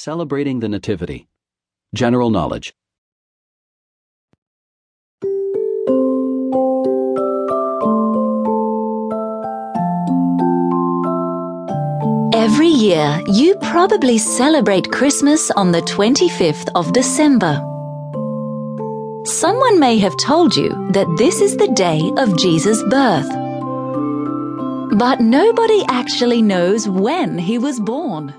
Celebrating the Nativity. General knowledge. Every year, you probably celebrate Christmas on the 25th of December. Someone may have told you that this is the day of Jesus' birth. But nobody actually knows when he was born.